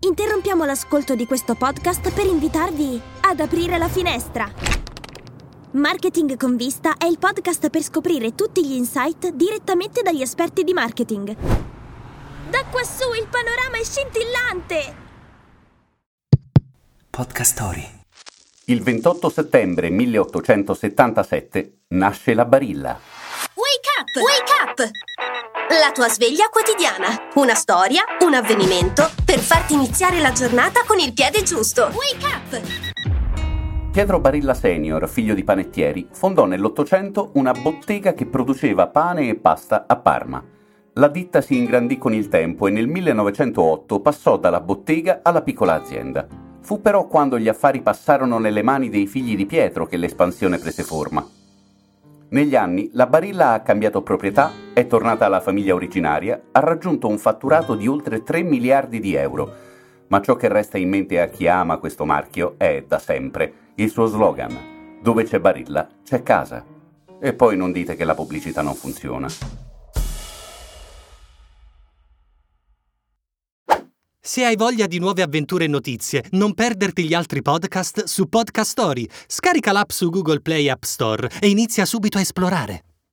Interrompiamo l'ascolto di questo podcast per invitarvi ad aprire la finestra. Marketing con vista è il podcast per scoprire tutti gli insight direttamente dagli esperti di marketing. Da quassù il panorama è scintillante! Podcast Story. Il 28 settembre 1877 nasce la Barilla. Wake up! Wake up! La tua sveglia quotidiana. Una storia, un avvenimento per farti iniziare la giornata con il piede giusto. Wake up! Pietro Barilla Senior, figlio di panettieri, fondò nell'Ottocento una bottega che produceva pane e pasta a Parma. La ditta si ingrandì con il tempo e nel 1908 passò dalla bottega alla piccola azienda. Fu però quando gli affari passarono nelle mani dei figli di Pietro che l'espansione prese forma. Negli anni la Barilla ha cambiato proprietà, è tornata alla famiglia originaria, ha raggiunto un fatturato di oltre 3 miliardi di euro. Ma ciò che resta in mente a chi ama questo marchio è, da sempre, il suo slogan: Dove c'è Barilla, c'è casa. E poi non dite che la pubblicità non funziona. Se hai voglia di nuove avventure e notizie, non perderti gli altri podcast su Podcast Story. Scarica l'app su Google Play App Store e inizia subito a esplorare.